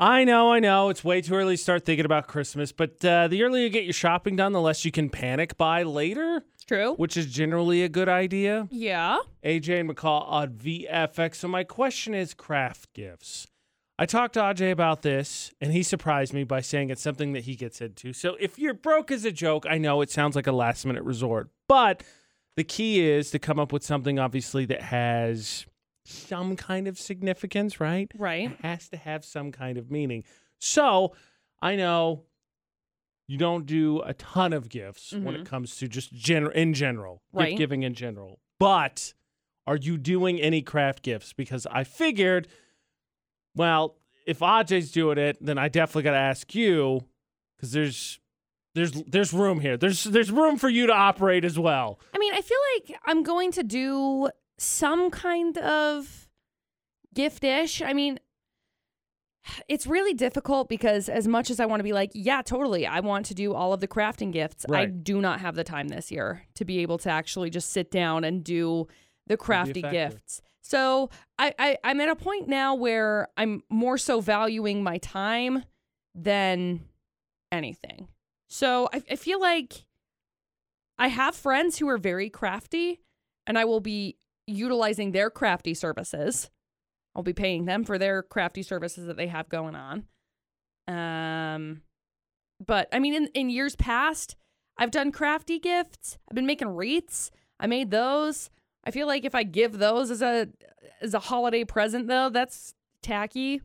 I know, I know. It's way too early to start thinking about Christmas, but uh, the earlier you get your shopping done, the less you can panic buy later, True. which is generally a good idea. Yeah. AJ and McCall on VFX. So my question is craft gifts. I talked to AJ about this, and he surprised me by saying it's something that he gets into. So if you're broke as a joke, I know it sounds like a last minute resort, but the key is to come up with something obviously that has some kind of significance, right? Right. It has to have some kind of meaning. So I know you don't do a ton of gifts when it mm-hmm. comes to just gen- in general, Right. gift giving in general. But are you doing any craft gifts? Because I figured, well, if AJ's doing it, then I definitely got to ask you because there's there's there's room here. There's there's room for you to operate as well. I mean, I feel like I'm going to do some kind of giftish. I mean, it's really difficult because as much as I want to be like, yeah, totally, I want to do all of the crafting gifts, I do not have the time this year to be able to actually just sit down and do the crafty gifts. So I, I I'm at a point now where I'm more so valuing my time than anything. So I, I feel like I have friends who are very crafty, and I will be utilizing their crafty services. I'll be paying them for their crafty services that they have going on. Um, but I mean, in, in years past, I've done crafty gifts. I've been making wreaths. I made those. I feel like if I give those as a as a holiday present, though, that's tacky.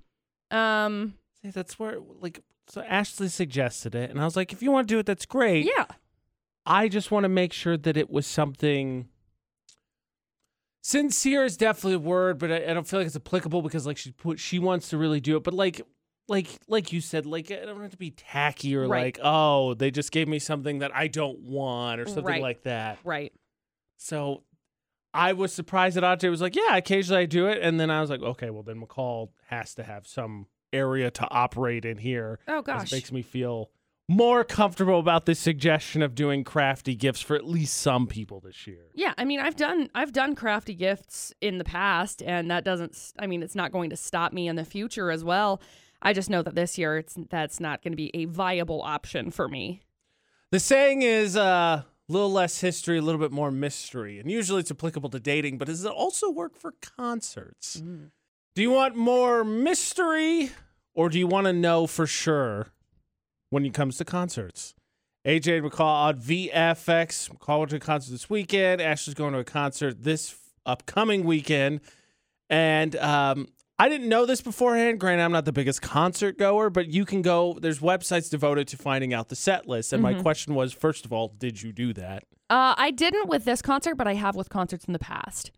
Um, See, that's where like so Ashley suggested it, and I was like, if you want to do it, that's great. yeah, I just want to make sure that it was something. Sincere is definitely a word, but I, I don't feel like it's applicable because like she put she wants to really do it, but like like like you said, like I don't have to be tacky or Right. like oh they just gave me something that I don't want or something Right. like that. right. So I was surprised that AJ was like, yeah, occasionally I do it, and then I was like, okay, well then McCall has to have some area to operate in here. Oh This gosh. makes me feel more comfortable about this suggestion of doing crafty gifts for at least some people this year. Yeah, I mean, I've done I've done crafty gifts in the past, and that doesn't. I mean, it's not going to stop me in the future as well. I just know that this year, it's that's not going to be a viable option for me. The saying is uh, a little less history, a little bit more mystery. And usually it's applicable to dating, but does it also work for concerts? Do you want more mystery or do you want to know for sure when it comes to concerts? AJ and McCall on VFX. McCall went to a concert this weekend. Ashley's going to a concert this upcoming weekend. And um, I didn't know this beforehand. Granted, I'm not the biggest concert goer, but you can go, there's websites devoted to finding out the set list. And my question was first of all, did you do that? Uh, I didn't with this concert, but I have with concerts in the past.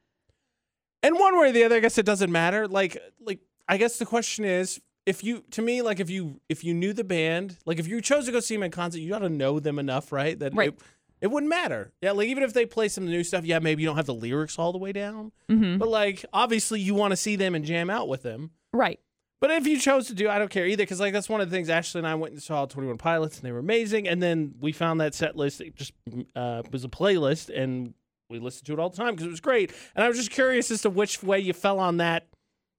And one way or the other, I guess it doesn't matter. Like, like I guess the question is, if you, to me, like if you, if you knew the band, like if you chose to go see them in concert, you got to know them enough, right? That Right. It, it wouldn't matter. Yeah, like even if they play some new stuff, yeah, maybe you don't have the lyrics all the way down, Mm-hmm. but like obviously you want to see them and jam out with them. Right. But if you chose to do, I don't care either, because like that's one of the things. Ashley and I went and saw Twenty One Pilots, and they were amazing. And then we found that set list. It just uh, was a playlist, and we listened to it all the time because it was great. And I was just curious as to which way you fell on that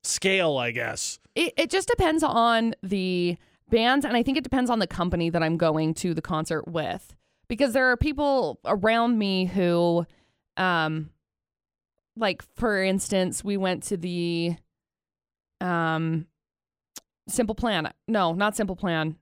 scale. I guess. It it just depends on the bands, and I think it depends on the company that I'm going to the concert with, because there are people around me who, um, like for instance, we went to the, um, Simple Plan. No, not Simple Plan.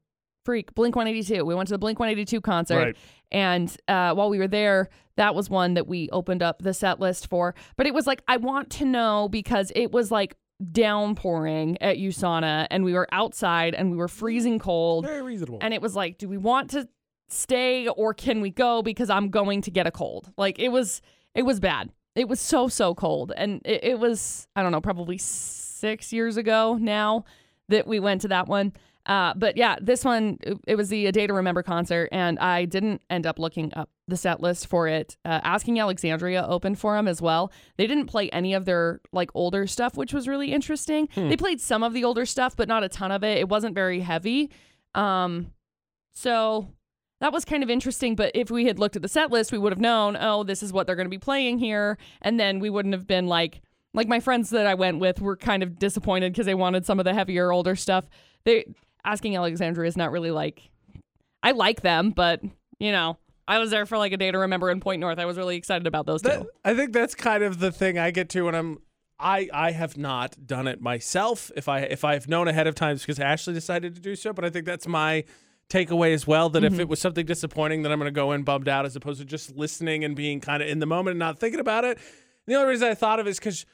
Freak Blink 182. We went to the Blink 182 concert. Right. And uh, while we were there, that was one that we opened up the set list for. But it was like, I want to know because it was like downpouring at USANA and we were outside and we were freezing cold. Very reasonable. And it was like, do we want to stay or can we go because I'm going to get a cold? Like it was, it was bad. It was so, so cold. And it, it was, I don't know, probably six years ago now that we went to that one. Uh, but yeah, this one, it- it was the A Day to Remember concert, and I didn't end up looking up the set list for it. Uh, Asking Alexandria opened for them as well. They didn't play any of their like older stuff, which was really interesting. They played some of the older stuff, but not a ton of it. It wasn't very heavy. Um, so that was kind of interesting. But if we had looked at the set list, we would have known, oh, this is what they're going to be playing here, and then we wouldn't have been like, like my friends that I went with were kind of disappointed because they wanted some of the heavier older stuff they asking Alexandria is not really like I like them, but you know, I was there for like a day to remember in Point North. I was really excited about those That- two. I think that's kind of the thing I get to when I'm. I I have not done it myself. If I if I've known ahead of time, it's because Ashley decided to do so. But I think that's my takeaway as well. That if mm-hmm. it was something disappointing, then I'm going to go in bummed out, as opposed to just listening and being kind of in the moment and not thinking about it. The only reason I thought of it is because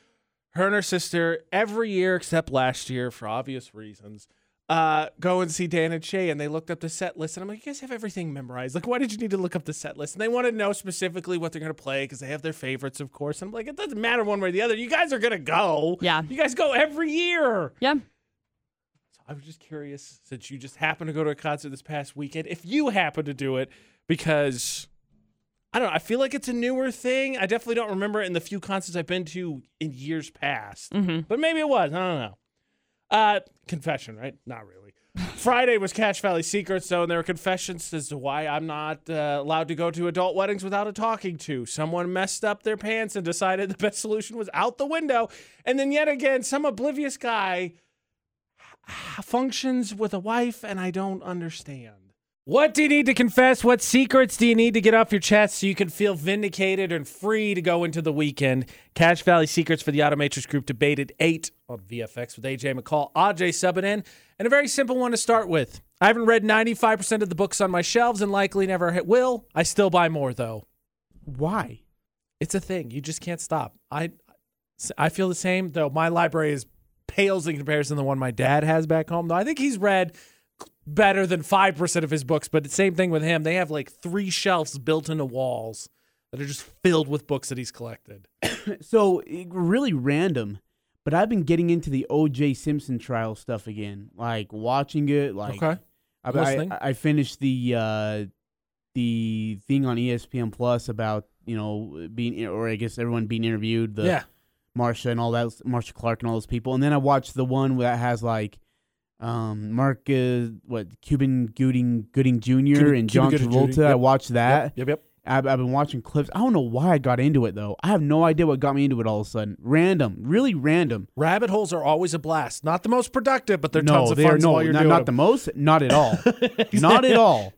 her and her sister every year except last year for obvious reasons uh, go and see Dan and Shay, and they looked up the set list, and I'm like, you guys have everything memorized. Like, why did you need to look up the set list? And they wanted to know specifically what they're gonna play because they have their favorites, of course. And I'm like, it doesn't matter one way or the other. You guys are gonna go. Yeah. You guys go every year. Yeah. So I was just curious, since you just happened to go to a concert this past weekend, if you happen to do it, because I don't know. I feel like it's a newer thing. I definitely don't remember it in the few concerts I've been to in years past. Mm-hmm. But maybe it was. I don't know. Uh, confession, right? Not really. Friday was Cache Valley Secrets, though, and there were confessions as to why I'm not uh, allowed to go to adult weddings without a talking to. Someone messed up their pants and decided the best solution was out the window. And then, yet again, some oblivious guy functions with a wife, and I don't understand. What do you need to confess? What secrets do you need to get off your chest so you can feel vindicated and free to go into the weekend? Cache Valley Secrets for the Automatrix Group debated eight on VFX with AJ McCall, AJ subbing in, and a very simple one to start with. I haven't read 95% of the books on my shelves and likely never will. I still buy more, though. Why? It's a thing. You just can't stop. I, I feel the same, though my library is pales in comparison to the one my dad has back home. Though I think he's read better than 5% of his books, but the same thing with him. They have like three shelves built into walls that are just filled with books that he's collected. So really random, but I've been getting into the O.J. Simpson trial stuff again, like watching it. Like Okay. I, I, I finished the uh, the thing on ESPN Plus about you know being or I guess everyone being interviewed. The yeah. Marcia and all that, Marcia Clark and all those people. And then I watched the one that has like um, Mark, uh, what Cuba Gooding Gooding Jr. Cuba- and John Gooding Travolta. Jr., I watched that. Yep, yep. I've, I've been watching clips. I don't know why I got into it though. I have no idea what got me into it all of a sudden. Random, really random. Rabbit holes are always a blast. Not the most productive, but they're no, tons of they fun are no, while you're not, not the most, not at all, not at all.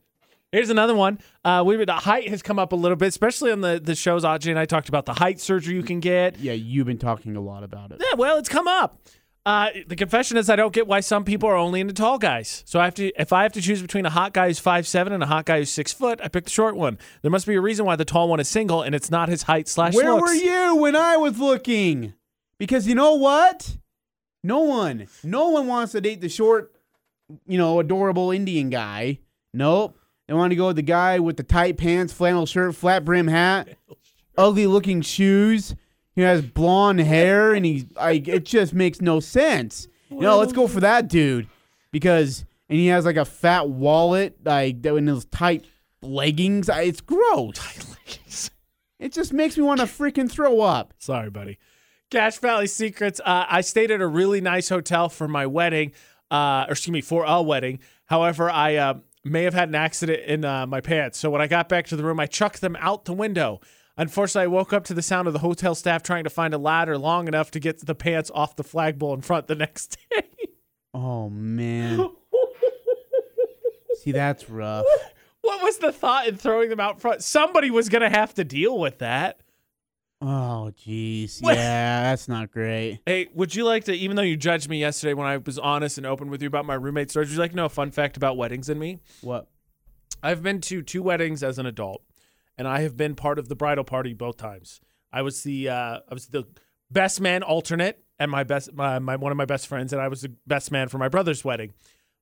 Here's another one. Uh, we the height has come up a little bit, especially on the the shows. Aj and I talked about the height surgery you can get. Yeah, you've been talking a lot about it. Yeah, well, it's come up. Uh, the confession is I don't get why some people are only into tall guys. So I have to, if I have to choose between a hot guy who's five seven and a hot guy who's six foot, I pick the short one. There must be a reason why the tall one is single, and it's not his height slash Where looks. were you when I was looking? Because you know what? No one, no one wants to date the short, you know, adorable Indian guy. Nope. They want to go with the guy with the tight pants, flannel shirt, flat brim hat, ugly looking shoes. He has blonde hair, and he, like, it just makes no sense. You know, let's go for that dude because, and he has like a fat wallet, like that in those tight leggings. I- It's gross. Tight leggings. It just makes me want to freaking throw up. Sorry, buddy. Cache Valley Secrets. Uh, I stayed at a really nice hotel for my wedding, uh, or excuse me, for a wedding. However, I uh, may have had an accident in uh, my pants. So when I got back to the room, I chucked them out the window. Unfortunately, I woke up to the sound of the hotel staff trying to find a ladder long enough to get the pants off the flagpole in front the next day. Oh man. See, that's rough. what was the thought in throwing them out front? Somebody was going to have to deal with that. Oh jeez. Yeah, that's not great. Hey, would you like to, even though you judged me yesterday when I was honest and open with you about my roommate stories, would you like to know a fun fact about weddings and me? What? I've been to two weddings as an adult, and I have been part of the bridal party both times. I was the uh, I was the best man alternate, and my best my, my one of my best friends, and I was the best man for my brother's wedding.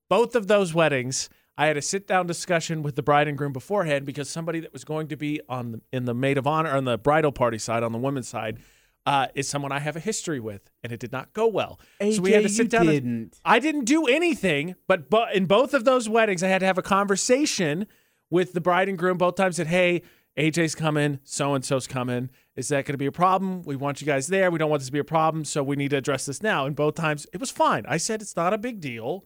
Both of those weddings, I had a sit down discussion with the bride and groom beforehand because somebody that was going to be on the, in the maid of honor on the bridal party side on the women's side. Uh, is someone I have a history with, and it did not go well. so we had to sit down. didn't. I didn't do anything, but but in both of those weddings, I had to have a conversation with the bride and groom both times. Said, "Hey, AJ's coming, so and so's coming. Is that going to be a problem? We want you guys there. We don't want this to be a problem, so we need to address this now." And both times, it was fine. I said, "It's not a big deal.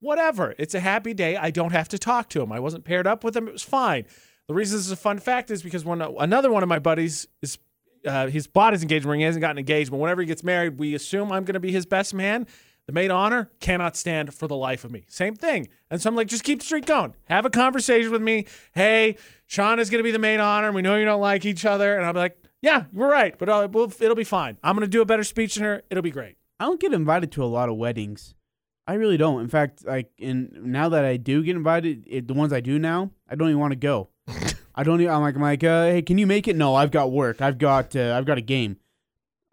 Whatever. It's a happy day. I don't have to talk to him. I wasn't paired up with him. It was fine." The reason this is a fun fact is because one another one of my buddies is uh, he's bought his engagement ring. He hasn't gotten engaged, but whenever he gets married, we assume I'm going to be his best man. The maid of honor cannot stand for the life of me. Same thing. And so I'm like, just keep the streak going. Have a conversation with me. Hey, Sean is going to be the maid of honor. And we know you don't like each other. And I'll be like, yeah, we're right, but uh, we'll, it'll be fine. I'm going to do a better speech than her. It'll be great. I don't get invited to a lot of weddings. I really don't. In fact, like, in now that I do get invited, it, the ones I do now, I don't even want to go. I don't. Even, I'm like, I'm like, uh, hey, can you make it? No, I've got work. I've got, uh, I've got a game.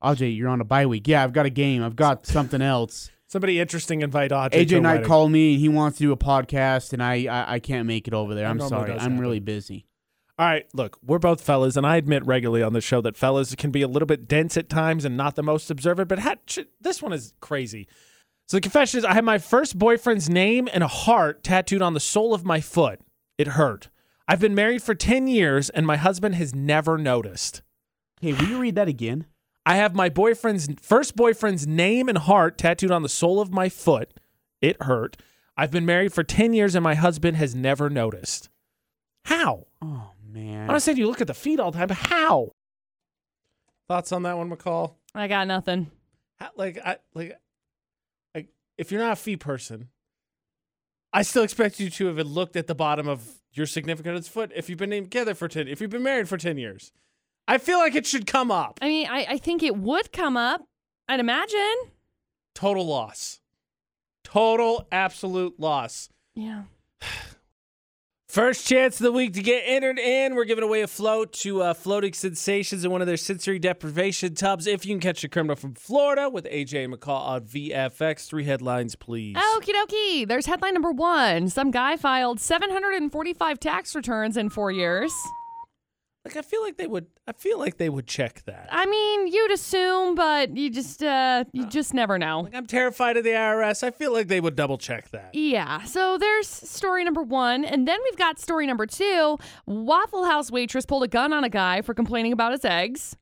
AJ, you're on a bye week. Yeah, I've got a game. I've got something else. Somebody interesting invite to AJ Knight called me and he wants to do a podcast, and I, I, I can't make it over there. I'm sorry. I'm happen. really busy. All right, look, we're both fellas, and I admit regularly on the show that fellas can be a little bit dense at times and not the most observant, but ha- this one is crazy. So the confession is I had my first boyfriend's name and a heart tattooed on the sole of my foot. It hurt. I've been married for 10 years, and my husband has never noticed. Hey, will you read that again? I have my boyfriend's first boyfriend's name and heart tattooed on the sole of my foot. It hurt. I've been married for 10 years, and my husband has never noticed. How? Oh man. I'm not saying you look at the feet all the time, but how? Thoughts on that one, McCall? I got nothing. How, like, I like, like, if you're not a feet person, I still expect you to have looked at the bottom of your significant other's foot if you've been together for ten, if you've been married for ten years. I feel like it should come up. I mean, I, I think it would come up. I'd imagine. Total loss. Total absolute loss. Yeah. First chance of the week to get entered in. We're giving away a float to uh, Floating Sensations in one of their sensory deprivation tubs. If you can catch a criminal from Florida with AJ McCall on VFX. Three headlines, please. Okie dokie. There's headline number one. Some guy filed 745 tax returns in four years. Like I feel like they would. I feel like they would check that. I mean, you'd assume, but you just uh you just never know. Like I'm terrified of the IRS. I feel like they would double check that. Yeah, so there's story number one, and then we've got story number two. Waffle House waitress pulled a gun on a guy for complaining about his eggs.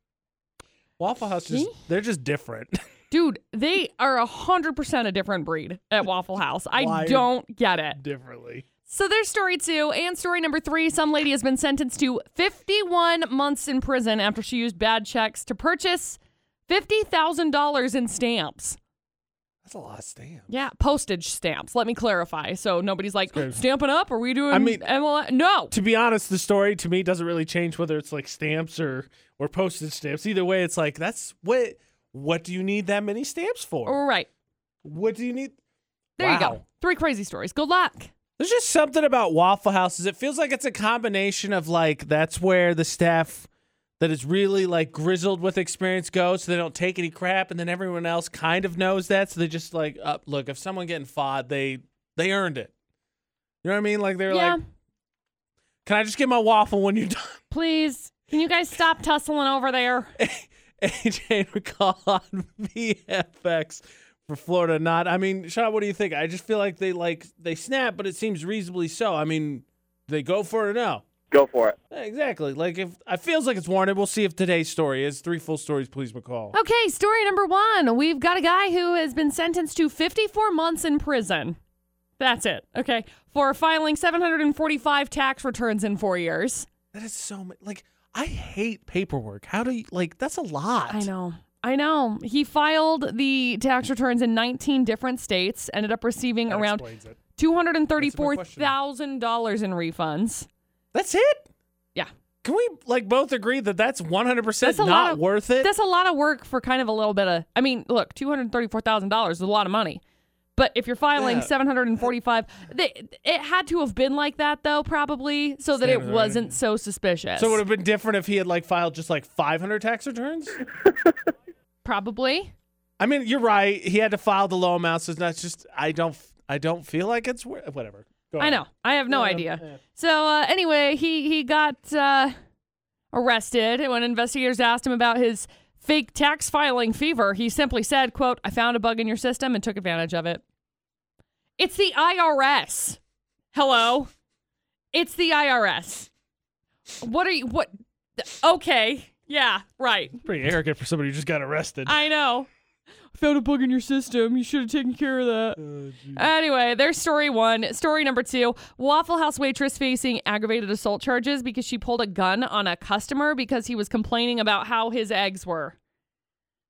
Waffle House, just, they're just different. Dude, they are a hundred percent a different breed at Waffle House. I don't get it. Differently. So there's story two and story number three. Some lady has been sentenced to 51 months in prison after she used bad checks to purchase $50,000 in stamps. That's a lot of stamps. Yeah, postage stamps. Let me clarify. So nobody's like, stamping up? Are we doing I mean- MLA? No. To be honest, the story to me doesn't really change whether it's like stamps or or postage stamps. Either way, it's like that's what what do you need that many stamps for? All right. What do you need? There you go. Three crazy stories. Good luck. There's just something about Waffle Houses. It feels like it's a combination of like that's where the staff that is really like grizzled with experience goes, so they don't take any crap, and then everyone else kind of knows that, so they just like, uh, look, if someone getting fought, they they earned it. You know what I mean? Like they're yeah. like, can I just get my waffle when you're done? Please. Can you guys stop tussling over there? AJ McCall on VFX for Florida. Not. I mean, Sean, what do you think? I just feel like they like they snap, but it seems reasonably so. I mean, they go for it or no? Go for it. Exactly. Like if it feels like it's warranted, we'll see if today's story is three full stories. Please, McCall. Okay, story number one. We've got a guy who has been sentenced to 54 months in prison. That's it. Okay. For filing 745 tax returns in four years. That is so much. Like I hate paperwork. How do you like? That's a lot. I know. I know. He filed the tax returns in 19 different states, ended up receiving That around explains it. $234,000 in refunds. That's it. Yeah. Can we like both agree that that's one hundred percent That's a not of- worth it? That's a lot of work for kind of a little bit of. I mean, look, two hundred thirty-four thousand dollars is a lot of money. But if you're filing Yeah. seven hundred and forty-five, they, it had to have been like that though, probably, so that it Standard, wasn't so suspicious. So it would have been different if he had like filed just like 500 tax returns. probably. I mean, you're right. He had to file the low amounts. So it's not just. I don't. I don't feel like it's whatever. Go I know. I have no Yeah, idea. yeah. So uh, anyway, he he got uh, arrested when investigators asked him about his fake tax filing fever. He simply said, "quote I found a bug in your system and took advantage of it." It's the IRS. Hello, it's the IRS. What are you? What? Okay, yeah, right. Pretty arrogant for somebody who just got arrested. I know. Found a bug in your system. You should have taken care of that. Oh, anyway, there's story one. Story number two Waffle House waitress facing aggravated assault charges because she pulled a gun on a customer because he was complaining about how his eggs were.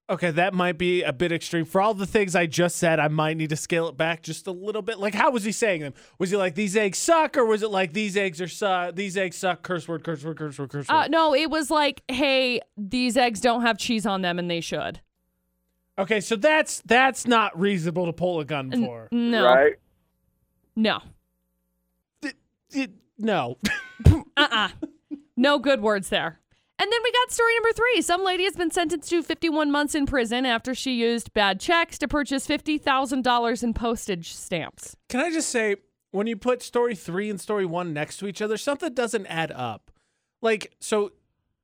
Okay, that might be a bit extreme. For all the things I just said, I might need to scale it back just a little bit. Like, how was he saying them? Was he like these eggs suck, or was it like these eggs are su- these eggs suck? Curse word, curse word, curse word, curse word. Uh, no, it was like, hey, these eggs don't have cheese on them, and they should. okay, so that's that's not reasonable to pull a gun N- for. no, Right? no, It- no. uh-uh, no good words there. And then we got story number three. Some lady has been sentenced to 51 months in prison after she used bad checks to purchase $50,000 in postage stamps. Can I just say, when you put story three and story one next to each other, something doesn't add up. Like, so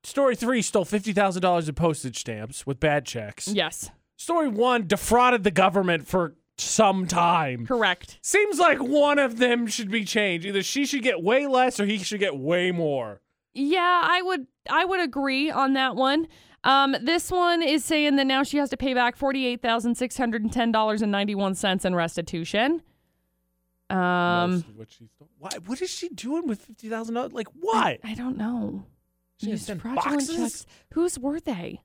story three stole fifty thousand dollars in postage stamps with bad checks. Yes, Story one defrauded the government for some time. correct. Seems like one of them should be changed. Either she should get way less or he should get way more. Yeah, I would I would agree on that one. Um, this one is saying that now she has to pay back forty eight thousand six hundred and ten dollars and ninety one cents in restitution. Um, what she stole. Why? What is she doing with fifty thousand dollars? Like what? I don't know. She Used fraudulent boxes? checks. Whose were they?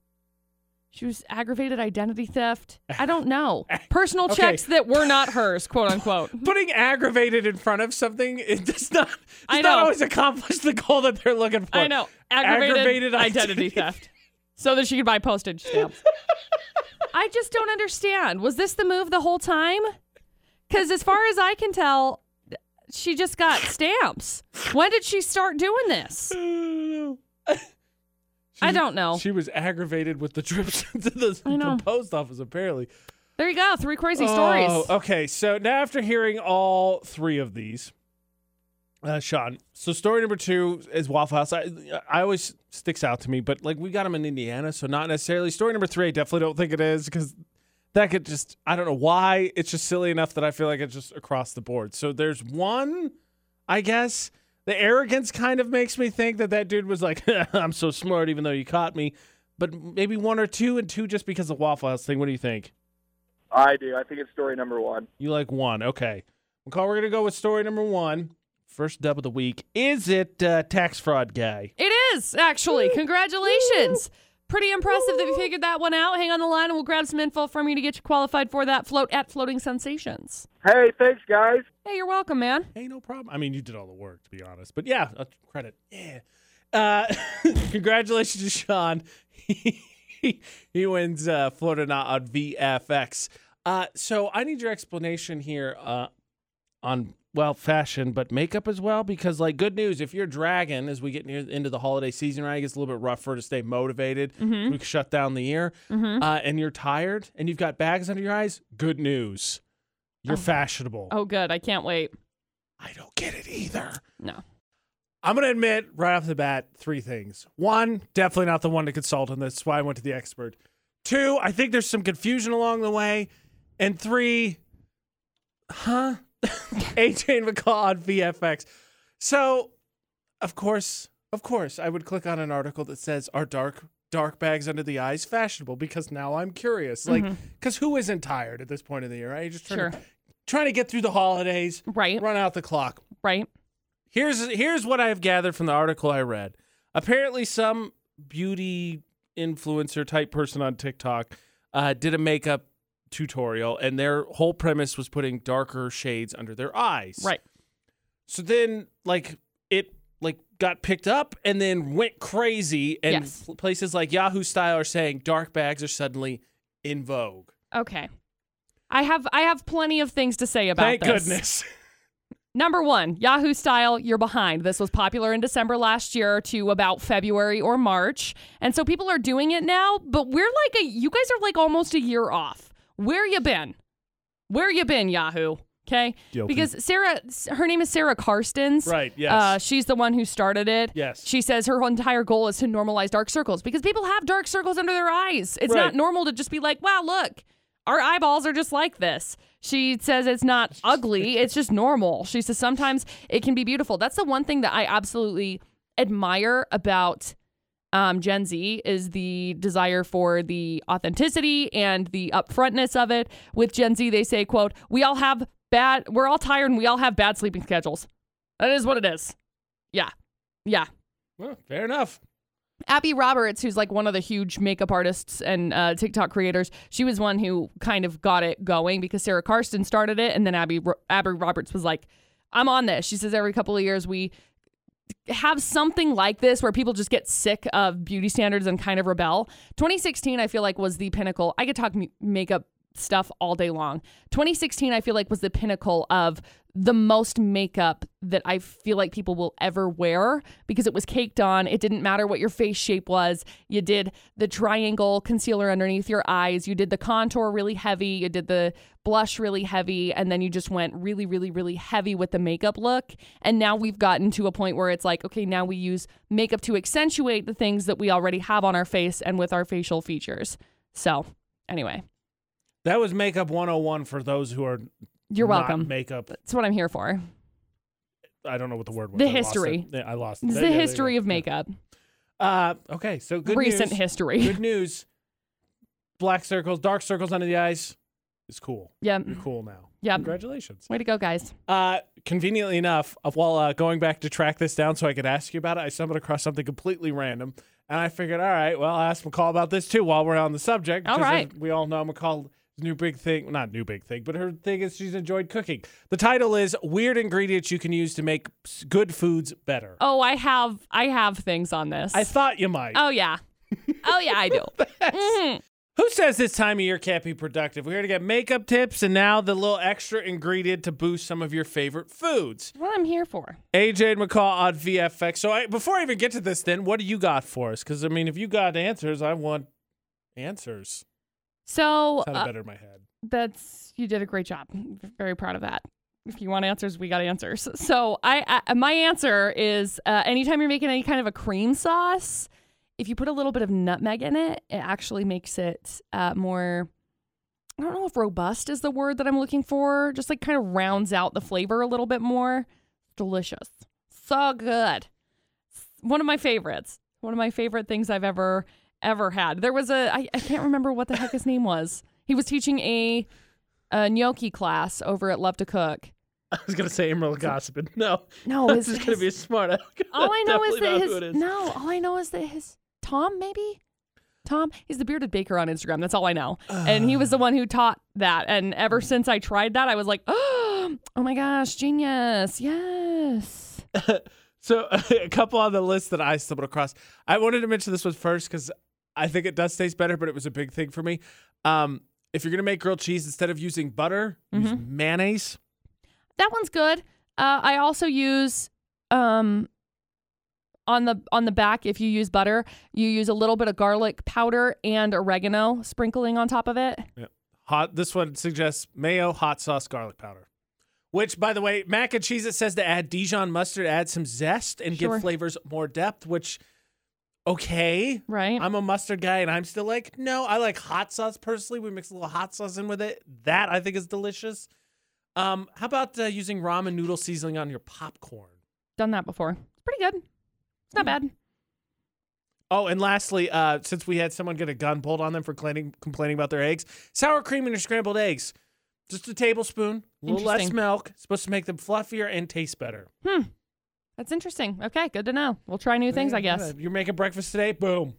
She was aggravated identity theft. I don't know. Personal Okay. checks that were not hers, quote unquote. Putting aggravated in front of something it does not. Does I not know. always accomplish the goal that they're looking for. I know. Aggravated, Aggravated identity identity theft. So that she could buy postage stamps. I just don't understand. Was this the move the whole time? Because as far as I can tell, she just got stamps. When did she start doing this? I don't know. She was aggravated with the trips to the, the post office. Apparently. There you go. Three crazy stories. Oh, okay. So now after hearing all three of these, uh, Sean. So story number two is Waffle House. I, I always sticks out to me, but like we got them in Indiana, so not necessarily. Story number three, I definitely don't think it is because that could just I don't know why it's just silly enough that I feel like it's just across the board. So there's one, I guess. The arrogance kind of makes me think that that dude was like, I'm so smart, even though you caught me. But maybe one or two, and two just because of the Waffle House thing. What do you think? I do. I think it's story number one. You like one. Okay. McCall, we're going to go with story number one. First dub of the week. Is it uh, tax fraud guy? It is, actually. Congratulations. Pretty impressive that we figured that one out. Hang on the line and we'll grab some info from you to get you qualified for that float at Floating Sensations. Hey, thanks, guys. Hey, you're welcome, man. Hey, no problem. I mean, you did all the work, to be honest. But yeah, uh, credit. Yeah. Uh, congratulations to Sean. he, he wins uh, Florida Not on VFX. Uh, so I need your explanation here uh, on, well, fashion, but makeup as well. Because, like, good news if you're dragging as we get near into the holiday season, right? It gets a little bit rougher to stay motivated. We can shut down the year. Mm-hmm. Uh, and you're tired and you've got bags under your eyes. Good news. You're fashionable. Oh, good. I can't wait. I don't get it either. No. I'm going to admit right off the bat three things. One, definitely not the one to consult on this. That's why I went to the expert. Two, I think there's some confusion along the way. And three, huh? AJ and McCall on VFX. So, of course, of course, I would click on an article that says, Are dark dark bags under the eyes fashionable? Because now I'm curious. Like, because who isn't tired at this point of the year, right? You're just trying, Sure. to, trying to get through the holidays, Right. run out the clock. Right. Here's here's what I've gathered from the article I read. Apparently, some beauty influencer type person on TikTok uh, did a makeup tutorial, and their whole premise was putting darker shades under their eyes. Right. So then, like it like got picked up and then went crazy, and Yes. places like Yahoo Style are saying dark bags are suddenly in vogue. Okay. I have I have plenty of things to say about Thank this. goodness. Number one, Yahoo style, you're behind. This was popular in December last year to about February or March. And so people are doing it now, but we're like a you guys are like almost a year off. Where you been? Where you been, Yahoo? Okay? Guilty. Because Sarah her name is Sarah Karstens. Right, yes. Uh, she's the one who started it. Yes. She says her entire goal is to normalize dark circles because people have dark circles under their eyes. It's Right. not normal to just be like, wow, look, our eyeballs are just like this. She says it's not ugly, it's just normal. She says sometimes it can be beautiful. That's the one thing that I absolutely admire about um, Gen Z is the desire for the authenticity and the upfrontness of it. With Gen Z, they say, quote, we all have bad, we're all tired and we all have bad sleeping schedules. That is what it is. Yeah. Yeah. Well, fair enough. Abby Roberts, who's like one of the huge makeup artists and uh, TikTok creators, she was one who kind of got it going because Sarah Karsten started it, and then Abby Abby Roberts was like, "I'm on this." She says every couple of years we have something like this where people just get sick of beauty standards and kind of rebel. 2016, I feel like was the pinnacle. I could talk m- makeup stuff all day long. 2016, I feel like was the pinnacle of the most makeup that I feel like people will ever wear because it was caked on. It didn't matter what your face shape was. You did the triangle concealer underneath your eyes. You did the contour really heavy. You did the blush really heavy. And then you just went really, really, really heavy with the makeup look. And now we've gotten to a point where it's like, okay, now we use makeup to accentuate the things that we already have on our face and with our facial features. So, anyway, That was makeup 101 for those who are you're welcome. makeup. That's what I'm here for. I don't know what the word was. The I lost history. it. I lost. It's the yeah, history of makeup. Uh, okay, so good Recent news. history. Good news. Black circles, dark circles under the eyes is cool. Yep. You're cool now. Yep. Congratulations. Way to go, guys. Uh, conveniently enough, while uh, going back to track this down so I could ask you about it, I stumbled across something completely random, and I figured, all right, well, I'll ask McCall about this too while we're on the subject. All because. We all know McCall's new big thing, not new big thing, but her thing is she's enjoyed cooking. The title is "Weird Ingredients You Can Use to Make Good Foods Better." Oh, I have I have things on this. I thought you might. oh yeah. Oh yeah, I do. Mhm. Who says this time of year can't be productive? We're here to get makeup tips and now the little extra ingredient to boost some of your favorite foods. What I'm here for. AJ and McCall on VFX. So I, before I even get to this, then what do you got for us? Because I mean, if you got answers, I want answers. So uh, better my head. that's you did a great job. Very proud of that. If you want answers, we got answers. So I, I my answer is uh, anytime you're making any kind of a cream sauce, if you put a little bit of nutmeg in it, it actually makes it uh, more. I don't know if robust is the word that I'm looking for. Just like kind of rounds out the flavor a little bit more. Delicious, so good. One of my favorites. One of my favorite things I've ever ever had. There was a I, I can't remember what the heck his name was. He was teaching a, a gnocchi class over at Love to Cook. I was gonna say Emerald Gossipin. No, No, this is gonna be his- smart. all I know is that his is. no, all I know is that his Tom maybe Tom. He's the bearded baker on Instagram. That's all I know. and he was the ah. one who taught that. And ever mm. since I tried that, I was like, oh my gosh, genius! Yes. So a couple on the list that I stumbled across. I wanted to mention this one first because I think it does taste better, but it was a big thing for me. Um, if you're gonna make grilled cheese, instead of using butter, use Mm-hmm. mayonnaise. that one's good. Uh, I also use um on the on the back if you use butter, you use a little bit of garlic powder and oregano sprinkling on top of it. Yeah. Hot. This one suggests mayo, hot sauce, garlic powder. Which, by the way, mac and cheese. It says to add Dijon mustard, add some zest, and Sure. give flavors more depth. Which, okay, Right? I'm a mustard guy, and I'm still like, no, I like hot sauce personally. We mix a little hot sauce in with it. That I think is delicious. Um, how about uh, using ramen noodle seasoning on your popcorn? Done that before. It's pretty good. It's not bad. Oh, and lastly, uh, since we had someone get a gun pulled on them for complaining, complaining about their eggs, sour cream in your scrambled eggs. Just a tablespoon, a little less milk. Supposed to make them fluffier and taste better. That's interesting. Okay, good to know. We'll try new things, I guess. You're making breakfast today? Boom.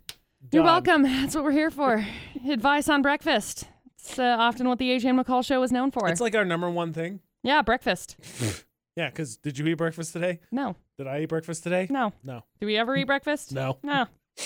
You're Done. welcome. That's what we're here for. Advice on breakfast. It's uh, often what the AJ McCall show is known for. It's like our number one thing. yeah, breakfast. Yeah, because did you eat breakfast today? No, Did I eat breakfast today? no. No. Do we ever eat breakfast? No. No.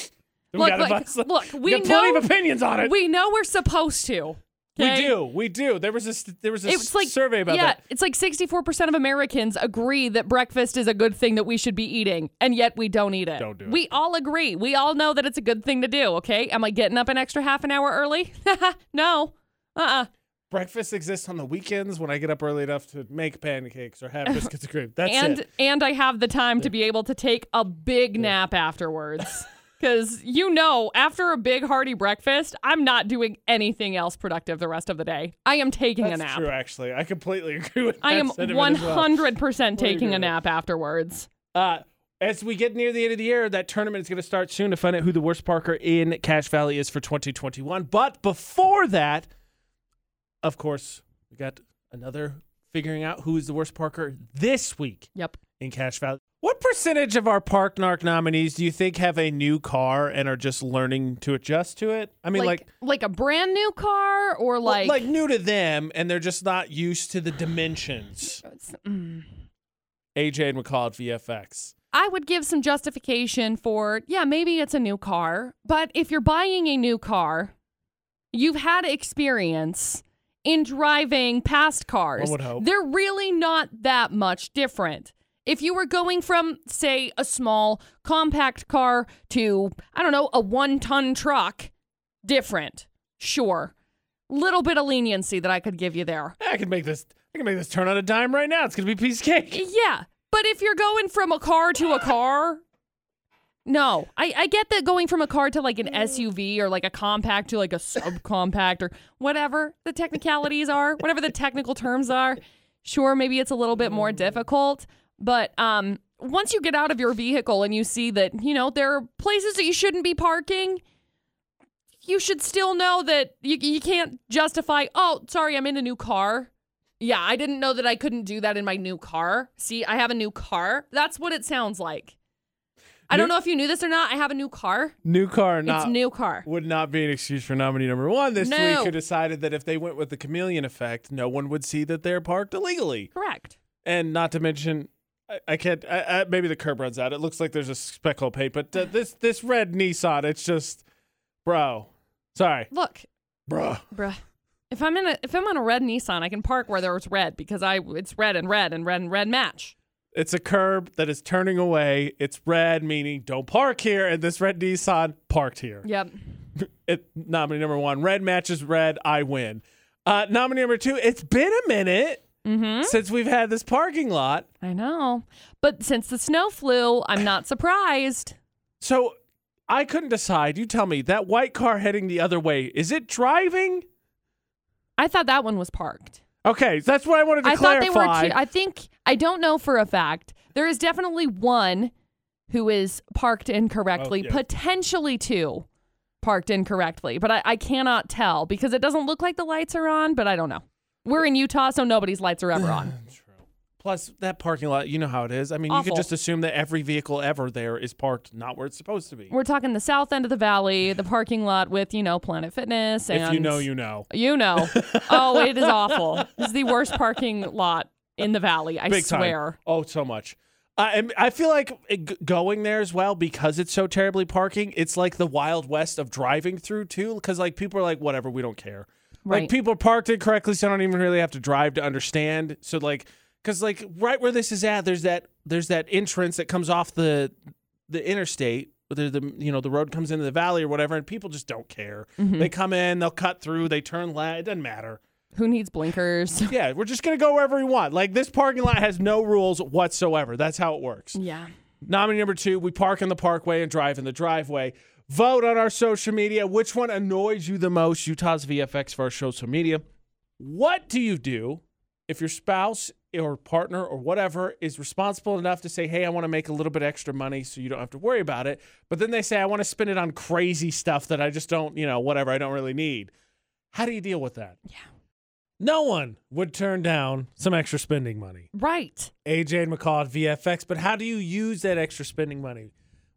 We Look, got look, advice- look, we got plenty know- of opinions on it. We know we're supposed to. We do. We do. There was a there was a It's like survey about yeah, that. it's like 64% of Americans agree that breakfast is a good thing that we should be eating, and yet we don't eat it. Don't do it. We all agree. We all know that it's a good thing to do. Okay, am I getting up an extra half an hour early? no. Uh. uh Breakfast exists on the weekends when I get up early enough to make pancakes or have biscuits and cream. That's and it. and I have the time to be able to take a big nap afterwards. Because you know, after a big hearty breakfast, I'm not doing anything else productive the rest of the day. I am taking That's a nap. That's true, actually. I completely agree with that I am sentiment as well. 100% taking a nap afterwards. Uh, as we get near the end of the year, that tournament is going to start soon to find out who the worst Parker in Cache Valley is for 2021. But before that, of course, we got another figuring out who is the worst Parker this week. Yep. In Cache Valley. What percentage of our Park Narc nominees do you think have a new car and are just learning to adjust to it? I mean, like, like a brand new car or like like new to them, and they're just not used to the dimensions. mm. AJ and McCall at VFX. I would give some justification for, yeah, maybe it's a new car, but if you're buying a new car, you've had experience in driving past cars. One would hope. They're really not that much different. If you were going from, say, a small compact car to, I don't know, a one ton truck, different. Sure. Little bit of leniency that I could give you there. I can make this. I can make this turn on a dime right now. It's gonna be a piece of cake. Yeah, but if you're going from a car to a car, no. I, I get that going from a car to like an mm. SUV or like a compact to like a subcompact or whatever the technicalities are, whatever the technical terms are. Sure, maybe it's a little bit more mm. difficult, but um, once you get out of your vehicle and you see that, you know, there are places that you shouldn't be parking, you should still know that you, you can't justify, oh, sorry, I'm in a new car. Yeah, I didn't know that I couldn't do that in my new car. See, I have a new car. That's what it sounds like. I don't know if you knew this or not. I have a new car. New car, not it's new car. would not be an excuse for nominee number one this No. week, who decided that if they went with the chameleon effect, no one would see that they're parked illegally. Correct. And not to mention, I, I can't. I, I, maybe the curb runs out. It looks like there's a speckle paint, but uh, this this red Nissan, it's just, bro. Sorry, Look, bro. bruh. If I'm in a if I'm on a red Nissan, I can park where there's red because I it's red and red and red and red match. It's a curb that is turning away. It's red, meaning don't park here. And this red Nissan parked here. Yep. It nominee number one. Red matches red. I win. Uh, nominee number two. It's been a minute Mm-hmm. since we've had this parking lot. I know. But since the snow flew, I'm not surprised. So I couldn't decide. You tell me that white car heading the other way. Is it driving? I thought that one was parked. Okay, that's what I wanted to clarify. I thought they were. Two, I think I don't know for a fact. There is definitely one who is parked incorrectly, Oh, yeah. potentially two parked incorrectly, but I, I cannot tell because it doesn't look like the lights are on. But I don't know. We're in Utah, so nobody's lights are ever on. Plus, that parking lot, you know how it is. I mean, you Awful. could just assume that every vehicle ever there is parked not where it's supposed to be. We're talking the south end of the valley, the parking lot with you know Planet Fitness, and If you know, you know. You know. oh, it is awful. This is the worst parking lot in the valley. I Big time. swear. Oh, so much. And I feel like it, going there as well because it's so terribly parking. It's like the wild west of driving through too, because like people are like, whatever, we don't care. Right. Like people parked it correctly, so I don't even really have to drive to understand. So like, because like right where this is at, there's that there's that entrance that comes off the the interstate. The, the you know the road comes into the valley or whatever, and people just don't care. Mm-hmm. They come in, they'll cut through, they turn left. It doesn't matter. Who needs blinkers? Yeah, we're just gonna go wherever we want. Like this parking lot has no rules whatsoever. That's how it works. yeah. Nominee number two, we park in the parkway and drive in the driveway. Vote on our social media. Which one annoys you the most? Utah's VFX for our social media. What do you do if your spouse or partner or whatever is responsible enough to say, hey, I want to make a little bit extra money so you don't have to worry about it? But then they say, I want to spend it on crazy stuff that I just don't, you know, whatever, I don't really need. How do you deal with that? Yeah. No one would turn down some extra spending money. Right. AJ and McCall at VFX. But how do you use that extra spending money?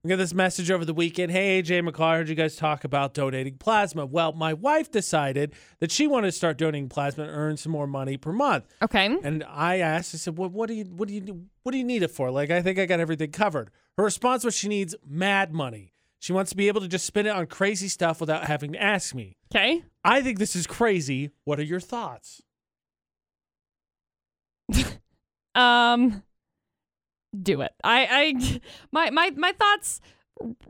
We got this message over the weekend. Hey, AJ McCall, I heard you guys talk about donating plasma. Well, my wife decided that she wanted to start donating plasma and earn some more money per month. Okay. And I asked, I said, well, what do you what do you what do you need it for? Like, I think I got everything covered. Her response was she needs mad money. She wants to be able to just spend it on crazy stuff without having to ask me. Okay. I think this is crazy. What are your thoughts? Um do it. I I my my my thoughts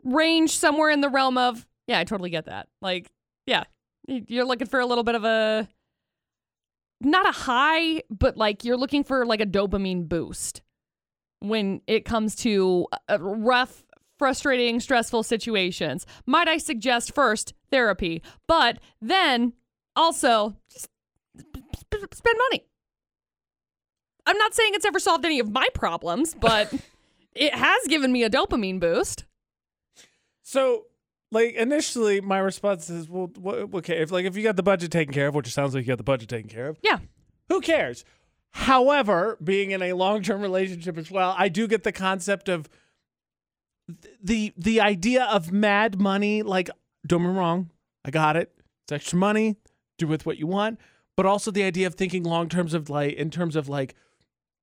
range somewhere in the realm of yeah, I totally get that. Like, yeah. You're looking for a little bit of a not a high, but like you're looking for like a dopamine boost when it comes to uh, rough, frustrating, stressful situations. Might I suggest first therapy, but then also just sp- sp- spend money. I'm not saying it's ever solved any of my problems, but it has given me a dopamine boost. So, like initially, my response is, "Well, okay, if like if you got the budget taken care of, which it sounds like you got the budget taken care of, Yeah. who cares?" However, being in a long-term relationship as well, I do get the concept of th- the the idea of mad money. Like, don't get me wrong, I got it. It's extra money. Do with what you want. But also the idea of thinking long terms of like in terms of like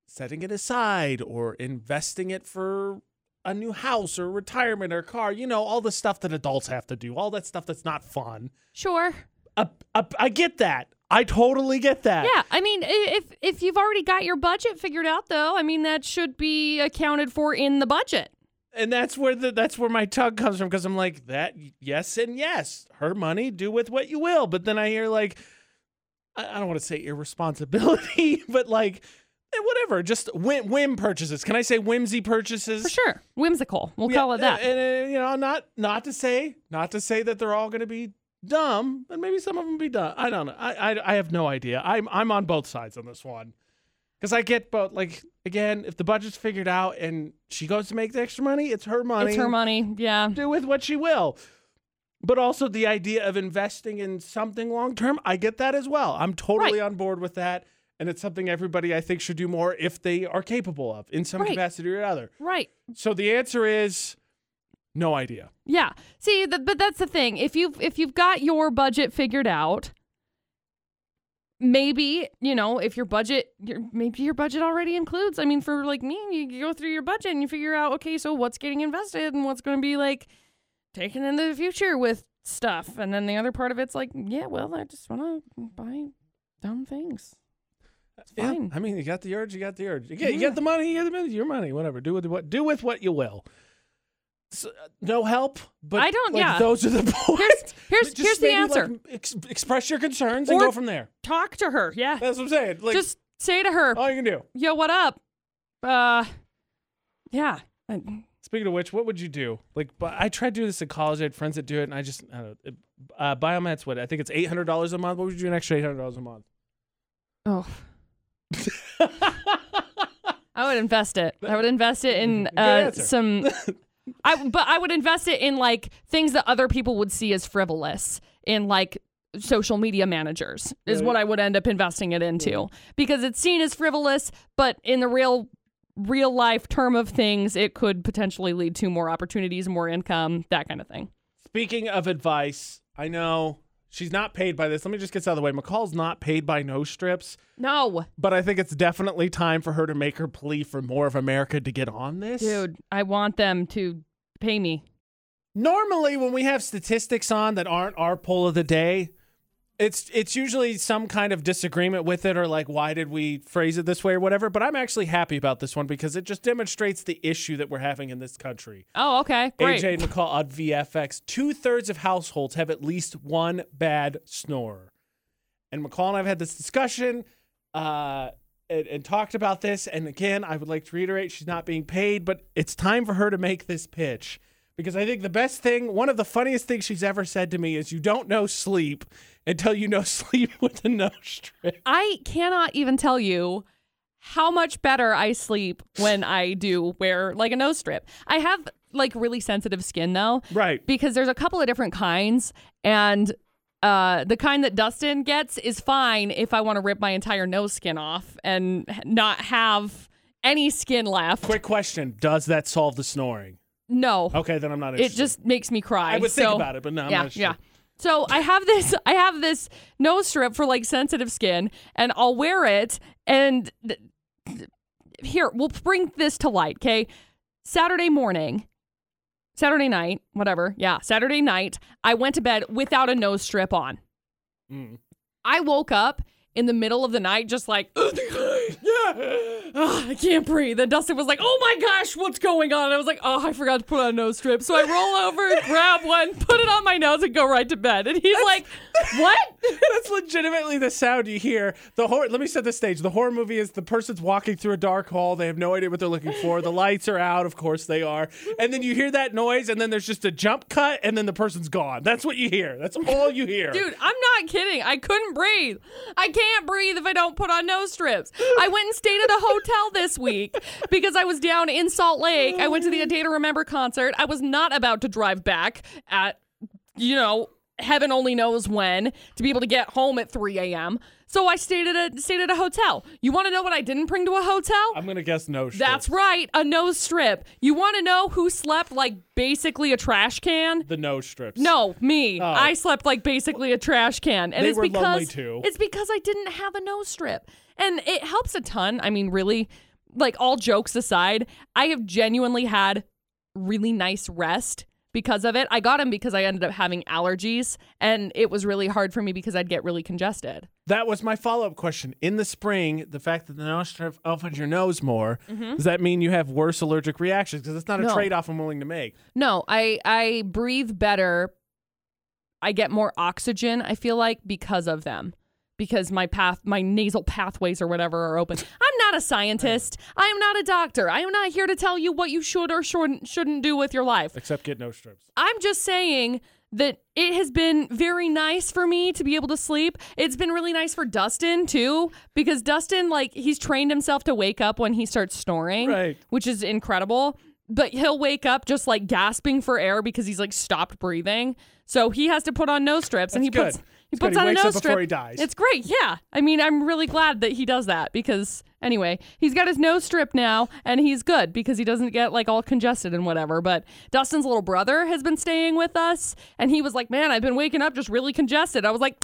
setting it aside or investing it for a new house or retirement or car. You know, all the stuff that adults have to do. All that stuff that's not fun. Sure. Uh, uh, I get that. I totally get that. Yeah, I mean, if if you've already got your budget figured out, though, I mean that should be accounted for in the budget. and that's where the that's where my tug comes from because I'm like that yes and yes her money do with what you will but then I hear like I, I don't want to say irresponsibility but like whatever just whim, whim purchases can I say whimsy purchases For sure, whimsical. We'll Yeah, call it that. and, and, uh, you know not not to say not to say that they're all going to be dumb but maybe some of them be dumb I don't know I I, I have no idea I'm I'm on both sides on this one because I get both like again if the budget's figured out and she goes to make the extra money it's her money it's her money. Yeah. do with what she will. But also the idea of investing in something long term, I get that as well. I'm totally on board with that. And it's something everybody I think should do more if they are capable of in some Right. capacity or other. Right. So the answer is no idea. Yeah. See, th- but that's the thing. If you've if you've got your budget figured out, maybe you know if your budget, your, maybe your budget already includes. I mean, for like me, you go through your budget and you figure out, okay, so what's getting invested and what's going to be like taken into the future with stuff, and then the other part of it's like, yeah, well, I just want to buy dumb things. It's Yeah. I mean, you got the urge, you got the urge. You get, you Yeah. get the money, you get the money, your money, whatever. Do with what do with what you will. So, uh, no help, but I don't- like, yeah. Those are the points. Here's here's here's the answer. like, ex- express your concerns and go from there. Talk to her. Yeah. That's what I'm saying. Like, just say to her, all you can do. yo, what up? Uh, yeah. I- Speaking of which, what would you do? Like, I tried to do this in college. I had friends that do it, and I just, I don't know. Uh, Biomet's what? I think it's eight hundred dollars a month. What would you do an extra eight hundred dollars a month? Oh. I would invest it. I would invest it in uh, some. I but I would invest it in like things that other people would see as frivolous in like social media managers is Right. what I would end up investing it into because it's seen as frivolous, but in the real real life term of things, it could potentially lead to more opportunities, more income, that kind of thing. Speaking of advice, I know she's not paid by this. Let me just get this out of the way. McCall's not paid by no strips, No, but I think it's definitely time for her to make her plea for more of America to get on this. dude, I want them to pay me. normally when we have statistics on that aren't our poll of the day it's it's usually some kind of disagreement with it or like why did we phrase it this way or whatever but i'm actually happy about this one because it just demonstrates the issue that we're having in this country. Oh, okay, great. aj mccall on vfx two-thirds of households have at least one bad snorer and mccall and i've had this discussion uh and, and talked about this and again i would like to reiterate she's not being paid but it's time for her to make this pitch because I think the best thing, one of the funniest things she's ever said to me is, "You don't know sleep until you know sleep with a nose strip." I cannot even tell you how much better I sleep when I do wear like a nose strip. I have like really sensitive skin though, Right. because there's a couple of different kinds and uh, the kind that Dustin gets is fine if I want to rip my entire nose skin off and not have any skin left. Quick question: Does that solve the snoring? No, Okay, then I'm not it interested. just makes me cry. I would think So- about it, but no, I'm yeah, not yeah. So I have this, I have this nose strip for like sensitive skin, and I'll wear it. And th- th- here, we'll bring this to light. Okay, Saturday morning, Saturday night, whatever. Yeah, Saturday night, I went to bed without a nose strip on. Mm. I woke up in the middle of the night, just like, "Ah, I can't breathe. And Dustin was like, oh my gosh, what's going on? And I was like, oh, I forgot to put on a nose strip. So I roll over, grab one, put it on my nose, and go right to bed. And he's like, what? That's legitimately the sound you hear. The horror. Let me set the stage. The horror movie is the person's walking through a dark hall. They have no idea what they're looking for. The lights are out. Of course they are. And then you hear that noise, and then there's just a jump cut, and then the person's gone. That's what you hear. That's all you hear. Dude, I'm not kidding. I couldn't breathe. I can't breathe if I don't put on nose strips. I went stayed at a hotel this week because I was down in Salt Lake. I went to the A Day to Remember concert. I was not about to drive back at, you know, heaven only knows when to be able to get home at 3 a.m. So I stayed at a stayed at a hotel. You want to know what I didn't bring to a hotel? I'm gonna guess no. Strip. That's right, a nose strip. You want to know who slept like basically a trash can? The no strips. No, me. Oh. I slept like basically a trash can, and They it's were because lonely too. it's because I didn't have a nose strip, and it helps a ton. I mean, really, like all jokes aside, I have genuinely had really nice rest because of it. I got them because I ended up having allergies, and it was really hard for me because I'd get really congested. That was my follow up question. In the spring, the fact that the nose strip opens your nose more, does that mean you have worse allergic reactions? Because it's not a Mm-hmm. No. trade off I'm willing to make. No, I I breathe better. I get more oxygen, I feel like because of them. Because my path my nasal pathways or whatever are open. I'm not a scientist. I am not a doctor. I am not here to tell you what you should or shouldn't shouldn't do with your life. Except get no strips. I'm just saying that it has been very nice for me to be able to sleep. It's been really nice for Dustin too, because Dustin, like, he's trained himself to wake up when he starts snoring, Right. which is incredible. But he'll wake up just like gasping for air because he's like stopped breathing. So he has to put on nose strips, and he That's puts good. He puts on a nose before he dies. It's great, yeah. I mean, I'm really glad that he does that because anyway, he's got his nose strip now, and he's good because he doesn't get like all congested and whatever. But Dustin's little brother has been staying with us, and he was like, "Man, I've been waking up just really congested." I was like,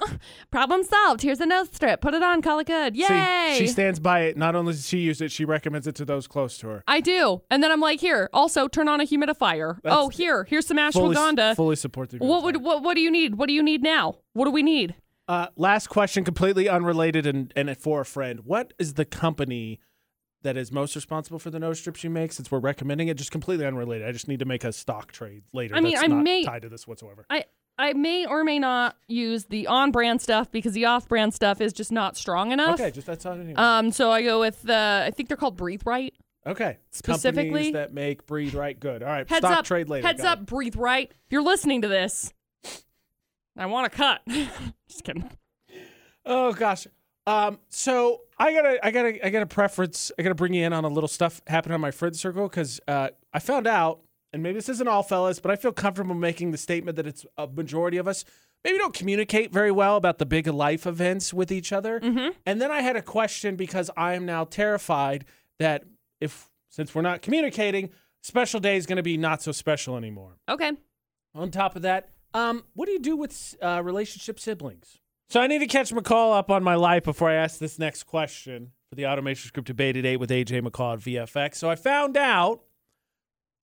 "Problem solved. Here's a nose strip. Put it on. Call it good. Yay!" See, she stands by it. Not only does she use it, she recommends it to those close to her. I do, and then I'm like, "Here, also turn on a humidifier. That's- oh, here, here's some Fully, ashwagandha. fully support the what would what what do you need? What do you need now? What do we need? Uh, last question, completely unrelated and, and for a friend. What is the company that is most responsible for the nose strips you make since we're recommending it? Just completely unrelated. I just need to make a stock trade later. I mean, that's I not may- tied to this whatsoever. I I may or may not use the on-brand stuff because the off-brand stuff is just not strong enough. Okay, just that's I need. Um, so I go with the I think they're called Breathe Right. okay. specifically- Companies that make breathe right good. All right. Heads stock up, trade later. heads Got up, Breathe Right. If you're listening to this, I want to cut. just kidding. Oh gosh. Um. So I gotta, I gotta, I gotta preference. I gotta bring you in on a little stuff happening on my friend circle because uh, I found out, and maybe this isn't all fellas, but I feel comfortable making the statement that it's a majority of us maybe don't communicate very well about the big life events with each other. Mm-hmm. And then I had a question because I am now terrified that if since we're not communicating, special day is going to be not so special anymore. Okay. On top of that, um, what do you do with uh, relationship siblings? So I need to catch McCall up on my life before I ask this next question for the Automation Group Debate at 8 with AJ McCall at VFX. So I found out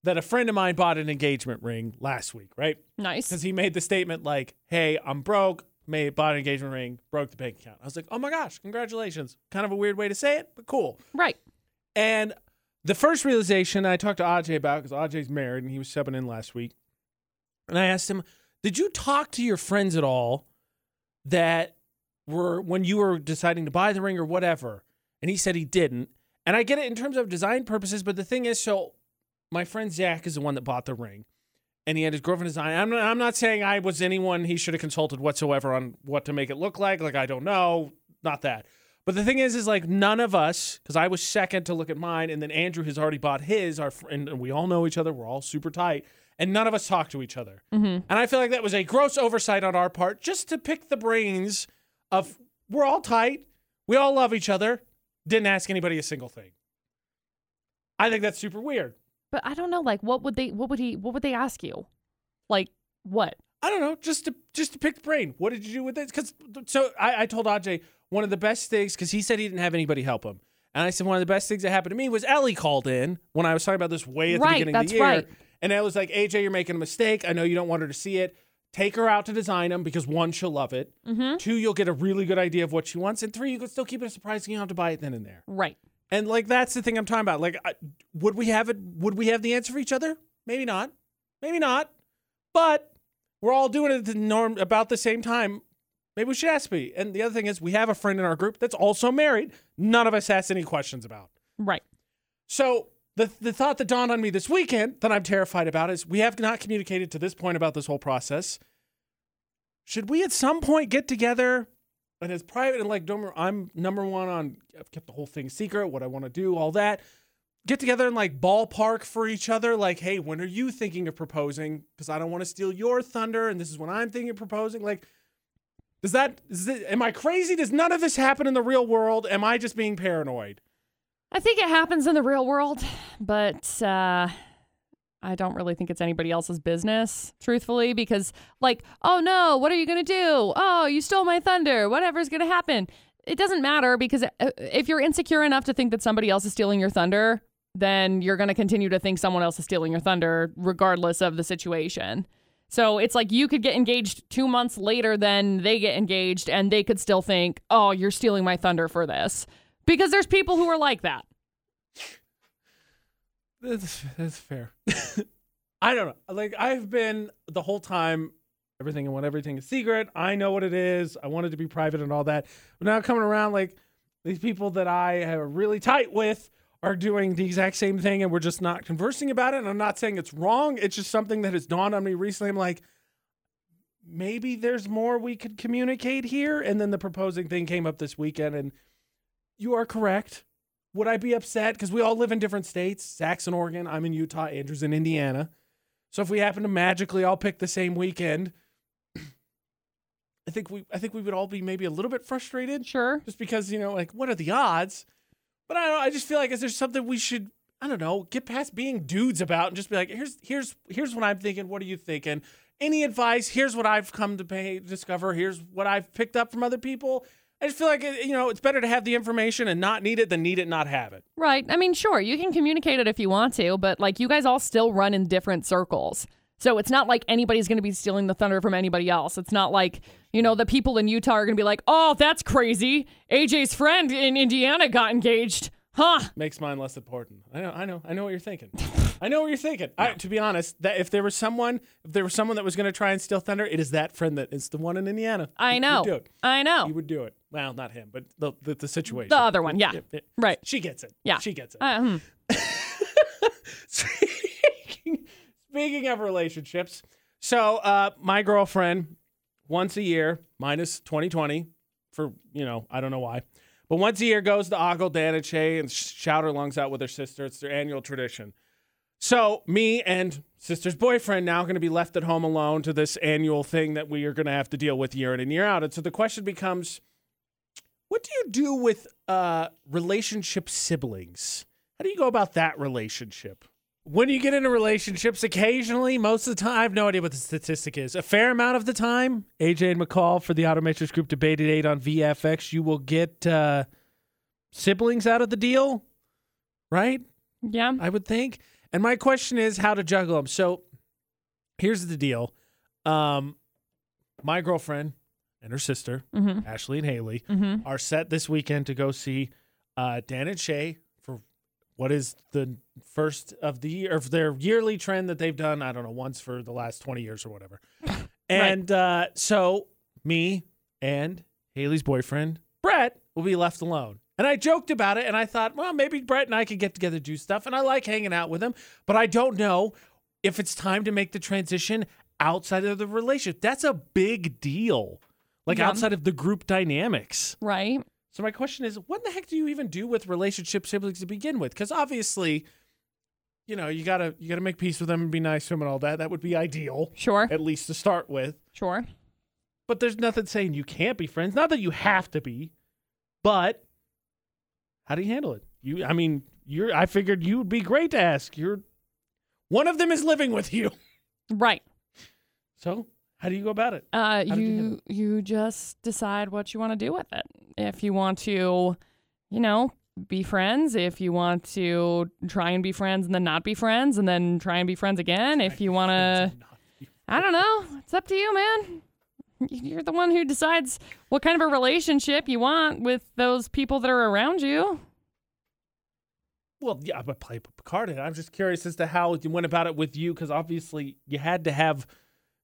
that a friend of mine bought an engagement ring last week, right? Nice. Because he made the statement like, hey, I'm broke, made, bought an engagement ring, broke the bank account. I was like, oh my gosh, congratulations. Kind of a weird way to say it, but cool. Right. And the first realization I talked to Aj about, because Aj's married and he was subbing in last week. And I asked him, Did you talk to your friends at all that were when you were deciding to buy the ring or whatever? And he said he didn't. And I get it in terms of design purposes, but the thing is, so my friend Zach is the one that bought the ring. And he had his girlfriend design. I'm not, I'm not saying I was anyone he should have consulted whatsoever on what to make it look like. Like, I don't know. Not that. But the thing is, is like none of us, because I was second to look at mine, and then Andrew has already bought his. Our friend, and we all know each other. We're all super tight, and none of us talk to each other. Mm-hmm. And I feel like that was a gross oversight on our part, just to pick the brains of we're all tight, we all love each other. Didn't ask anybody a single thing. I think that's super weird. But I don't know. Like, what would they? What would he? What would they ask you? Like, what? I don't know, just to just to pick the brain. What did you do with this? Because so I, I told Ajay one of the best things because he said he didn't have anybody help him, and I said one of the best things that happened to me was Ellie called in when I was talking about this way at the Right, beginning of that's the year, right. And Ellie was like, "AJ, you're making a mistake. I know you don't want her to see it. Take her out to design them because one, she'll love it. Mm-hmm. Two, you'll get a really good idea of what she wants, and three, you can still keep it a surprise. And you don't have to buy it then and there. Right. And like that's the thing I'm talking about. Like, I, would we have it? Would we have the answer for each other? Maybe not. Maybe not. But we're all doing it at the norm about the same time. Maybe we should ask me. And the other thing is, we have a friend in our group that's also married. None of us asked any questions about. Right. So the the thought that dawned on me this weekend that I'm terrified about is we have not communicated to this point about this whole process. Should we at some point get together and as private and like don't, I'm number one on I've kept the whole thing secret, what I want to do, all that. get together and like ballpark for each other? Like, hey, when are you thinking of proposing? Because I don't want to steal your thunder, and this is when I'm thinking of proposing. Like, does that? Is it, am I crazy? Does none of this happen in the real world? Am I just being paranoid? I think it happens in the real world, but uh, I don't really think it's anybody else's business, truthfully, because, like, oh no, what are you going to do? Oh, you stole my thunder. Whatever's going to happen. It doesn't matter because uh, if you're insecure enough to think that somebody else is stealing your thunder, then you're going to continue to think someone else is stealing your thunder, regardless of the situation. So it's like you could get engaged two months later than they get engaged, and they could still think, oh, you're stealing my thunder for this. Because there's people who are like that. That's, that's fair. I don't know. Like I've been the whole time everything and when everything is secret. I know what it is. I wanted to be private and all that. But now coming around like these people that I have really tight with are doing the exact same thing and we're just not conversing about it. And I'm not saying it's wrong. It's just something that has dawned on me recently. I'm like, maybe there's more we could communicate here. And then the proposing thing came up this weekend and you are correct. Would I be upset? Because we all live in different states. Zach's in Oregon. I'm in Utah. Andrew's in Indiana. So if we happen to magically all pick the same weekend, I think we I think we would all be maybe a little bit frustrated. Sure. Just because, you know, like what are the odds? But I don't know, I just feel like is there something we should I don't know, get past being dudes about and just be like, here's here's here's what I'm thinking. What are you thinking? Any advice? Here's what I've come to pay discover. Here's what I've picked up from other people. I just feel like uh, you know it's better to have the information and not need it than need it and not have it. Right. I mean, sure, you can communicate it if you want to, but like you guys all still run in different circles. So it's not like anybody's going to be stealing the thunder from anybody else. It's not like, you know, the people in Utah are going to be like, "Oh, that's crazy. AJ's friend in Indiana got engaged." Huh. Makes mine less important. I know, I know, I know what you're thinking. I know what you're thinking. I, to be honest, that if there was someone, if there was someone that was going to try and steal thunder, it is that friend that is the one in Indiana. I know. would do it. I know. He would do it. Well, not him, but the the, the situation. The other one, yeah. Right. She gets it. Yeah. She gets it. Uh, hmm. speaking, speaking of relationships, so uh, my girlfriend once a year, minus 2020, for you know I don't know why, but once a year goes to Ogle Daniche and shout her lungs out with her sister. It's their annual tradition. So me and sister's boyfriend now going to be left at home alone to this annual thing that we are going to have to deal with year in and year out. And so the question becomes, what do you do with uh, relationship siblings? How do you go about that relationship? When you get into relationships, occasionally, most of the time, I have no idea what the statistic is. A fair amount of the time, AJ and McCall for the Automatrix Group Debated 8 on VFX, you will get uh, siblings out of the deal, right? Yeah. I would think. And my question is how to juggle them. So here's the deal. Um, my girlfriend and her sister, Mm-hmm. Ashley and Haley, Mm-hmm. are set this weekend to go see uh, Dan and Shay for what is the first of the year of their yearly trend that they've done. I don't know, once for the last 20 years or whatever. And uh, so me and Haley's boyfriend, Brett, will be left alone. And I joked about it and I thought, well, maybe Brett and I could get together, do stuff. And I like hanging out with him, but I don't know if it's time to make the transition outside of the relationship. That's a big deal. Like Yeah. outside of the group dynamics. Right. So my question is, what the heck do you even do with relationship siblings to begin with? Because obviously, you know, you gotta you gotta make peace with them and be nice to them and all that. That would be ideal, Sure. at least to start with. Sure. But there's nothing saying you can't be friends. Not that you have to be, but how do you handle it? You, I mean, you're. I figured you would be great to ask. You're one of them is living with you, Right. so how do you go about it? Uh, did you handle you you just decide what you want to do with it. If you want to, you know, be friends. If you want to try and be friends and then not be friends, and then try and be friends again. If you want to, I don't know. It's up to you, man. You're the one who decides what kind of a relationship you want with those people that are around you. Well, yeah, but play Picard. in it. I'm just curious as to how you went about it with you, because obviously you had to have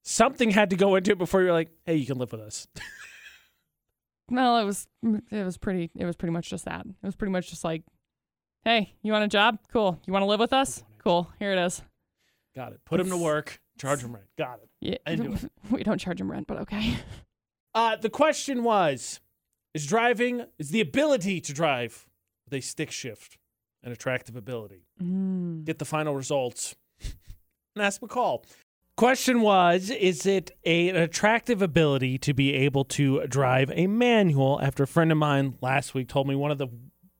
something had to go into it before you're like, hey, you can live with us. Well, it was it was pretty it was pretty much just that. It was pretty much just like, hey, you want a job? Cool. You want to live with us? Cool. Here it is. Got it. Put him to work. Charge him rent. Got it. Yeah, I do it. we don't charge him rent, but okay. Uh, the question was: Is driving is the ability to drive with a stick shift an attractive ability? Mm. Get the final results and ask McCall. Question was Is it a, an attractive ability to be able to drive a manual? After a friend of mine last week told me one of the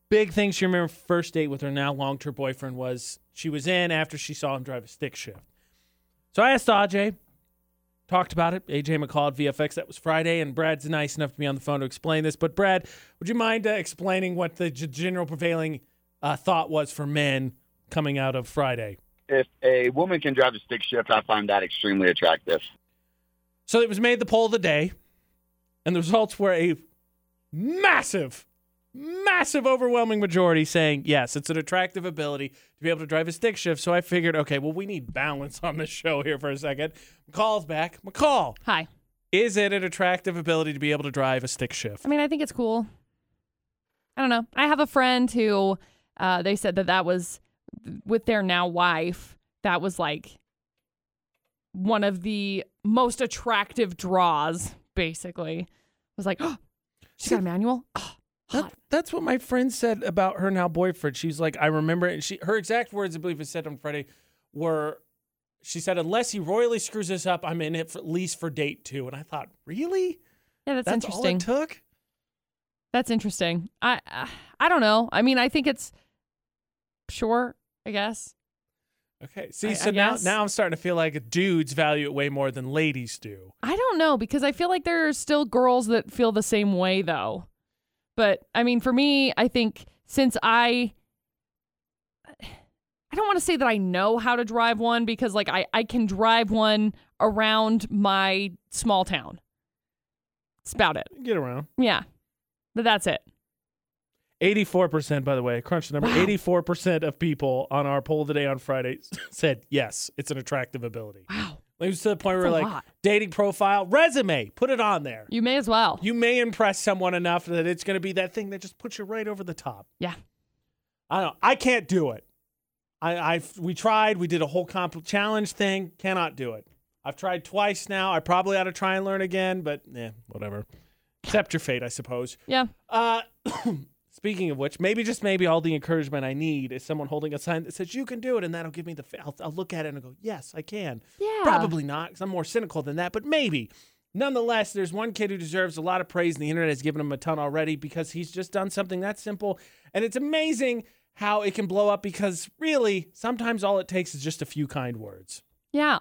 big things she remembered first date with her now long term boyfriend was she was in after she saw him drive a stick shift. So I asked AJ, talked about it. AJ McCall at VFX. That was Friday, and Brad's nice enough to be on the phone to explain this. But Brad, would you mind uh, explaining what the g- general prevailing uh, thought was for men coming out of Friday? If a woman can drive a stick shift, I find that extremely attractive. So it was made the poll of the day, and the results were a massive, massive, overwhelming majority saying yes, it's an attractive ability to be able to drive a stick shift. So I figured, okay, well, we need balance on this show here for a second. McCall's back. McCall, Hi. is it an attractive ability to be able to drive a stick shift? I mean, I think it's cool. I don't know. I have a friend who uh, they said that that was with their now wife. That was like one of the most attractive draws. Basically, was like, oh, she got a manual. Oh, That- that's what my friend said about her now boyfriend. She's like, I remember, it. and she her exact words, I believe, it said on Friday, were she said, unless he royally screws this up, I'm in it for at least for date two. And I thought, really? Yeah, that's, That's all interesting. it took. That's interesting. I uh, I don't know. I mean, I think it's sure. I guess. Okay. See, I- so I now guess. now I'm starting to feel like dudes value it way more than ladies do. I don't know because I feel like there are still girls that feel the same way though. But I mean, for me, I think since I I don't want to say that I know how to drive one because like I I can drive one around my small town. That's about it. Get around. Yeah. But that's it. 84%, by the way, crunch the number. Wow. 84% of people on our poll today on Friday said yes, it's an attractive ability. Wow. It was to the point where That's a like lot. dating profile, resume, put it on there. You may as well. You may impress someone enough that it's going to be that thing that just puts you right over the top. Yeah. I don't. I can't do it. I, I we tried. We did a whole comp challenge thing. Cannot do it. I've tried twice now. I probably ought to try and learn again, but eh, whatever. Accept your fate, I suppose. Yeah. Uh, speaking of which, maybe just maybe all the encouragement I need is someone holding a sign that says you can do it, and that'll give me the. I'll, I'll look at it and I'll go, yes, I can. Yeah. Probably not, because I'm more cynical than that, but maybe. Nonetheless, there's one kid who deserves a lot of praise, and the internet has given him a ton already because he's just done something that simple. And it's amazing how it can blow up because really, sometimes all it takes is just a few kind words. Yeah.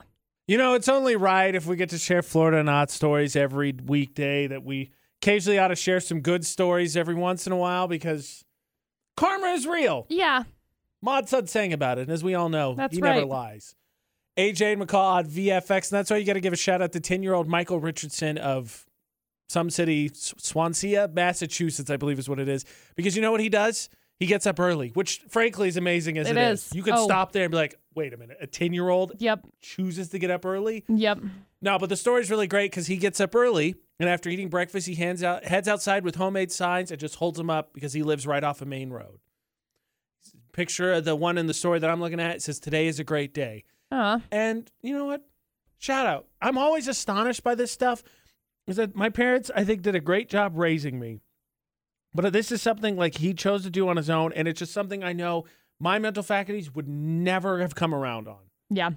You know, it's only right if we get to share Florida Not stories every weekday that we occasionally ought to share some good stories every once in a while because karma is real. Yeah. Mod Sun sang about it, and as we all know, That's he never lies. AJ and McCall on VFX, and that's why you got to give a shout out to 10 year old Michael Richardson of some city, Swansea, Massachusetts, I believe is what it is. Because you know what he does? He gets up early, which frankly is amazing as It it is. is. You could Oh. stop there and be like, wait a minute, a 10 year old Yep. chooses to get up early? Yep. No, but the story's really great because he gets up early, and after eating breakfast, he hands out heads outside with homemade signs and just holds them up because he lives right off a main road. Picture of the one in the story that I'm looking at it says, "Today is a great day," Uh, and you know what? Shout out! I'm always astonished by this stuff. Is that my parents? I think did a great job raising me, but this is something like he chose to do on his own, and it's just something I know my mental faculties would never have come around on. yeah.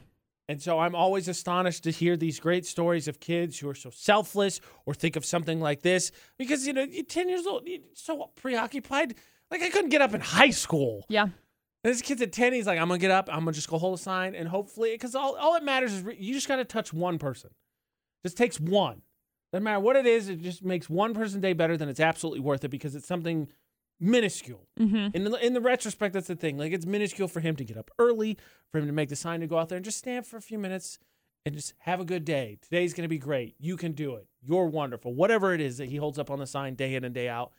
And so I'm always astonished to hear these great stories of kids who are so selfless or think of something like this because, you know, you're 10 years old, you're so preoccupied. Like, I couldn't get up in high school. Yeah. And this kid's at 10, he's like, I'm going to get up, I'm going to just go hold a sign. And hopefully, because all, all it matters is re- you just got to touch one person. Just takes one. Doesn't matter what it is, it just makes one person's day better, then it's absolutely worth it because it's something minuscule. Mm-hmm. In the, in the retrospect, that's the thing. Like it's minuscule for him to get up early, for him to make the sign to go out there and just stand for a few minutes and just have a good day. Today's going to be great. You can do it. You're wonderful. Whatever it is that he holds up on the sign day in and day out.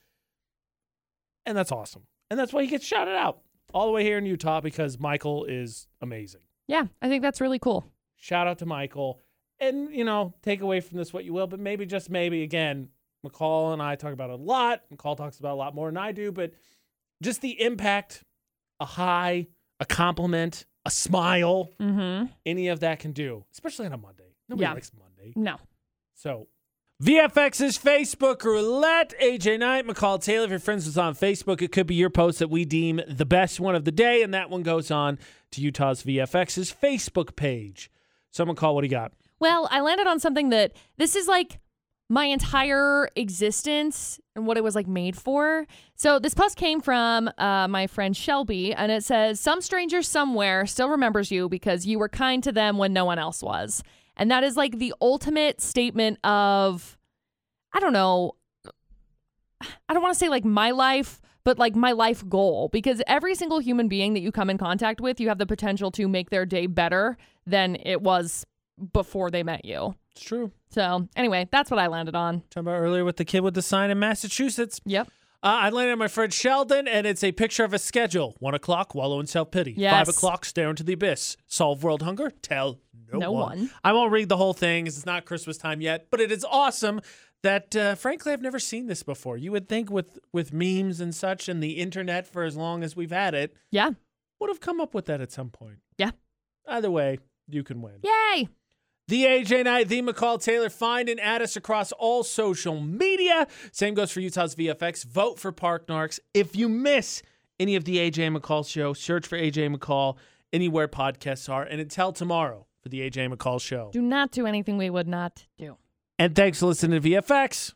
And that's awesome. And that's why he gets shouted out all the way here in Utah because Michael is amazing. Yeah. I think that's really cool. Shout out to Michael. And, you know, take away from this what you will, but maybe just maybe again, McCall and I talk about it a lot. McCall talks about it a lot more than I do, but just the impact a high, a compliment, a smile, Mm-hmm. any of that can do, especially on a Monday. Nobody Yeah. likes Monday. No. So VFX's Facebook roulette. AJ Knight, McCall Taylor. If your friends was on Facebook, it could be your post that we deem the best one of the day, and that one goes on to Utah's VFX's Facebook page. So, McCall, what do you got? Well, I landed on something that this is like my entire existence and what it was like made for. So this post came from uh, my friend Shelby, and it says, "Some stranger somewhere still remembers you because you were kind to them when no one else was." And that is like the ultimate statement of, I don't know, I don't want to say like my life, but like my life goal because every single human being that you come in contact with, you have the potential to make their day better than it was before they met you. It's true. So, anyway, that's what I landed on. Talking about earlier with the kid with the sign in Massachusetts. Yep. Uh, I landed on my friend Sheldon, and it's a picture of a schedule. One o'clock, wallow in self pity. Yes. Five o'clock, stare into the abyss. Solve world hunger. Tell no, No one. one. I won't read the whole thing 'cause it's not Christmas time yet, but it is awesome. That uh, frankly, I've never seen this before. You would think with with memes and such and the internet for as long as we've had it, Yeah. would have come up with that at some point. Yeah. Either way, you can win. Yay. The AJ Knight, the McCall Taylor. Find and add us across all social media. Same goes for Utah's VFX. Vote for Park Narks. If you miss any of the AJ McCall show, search for AJ McCall anywhere podcasts are. And until tomorrow for the AJ McCall show. Do not do anything we would not do. And thanks for listening to VFX.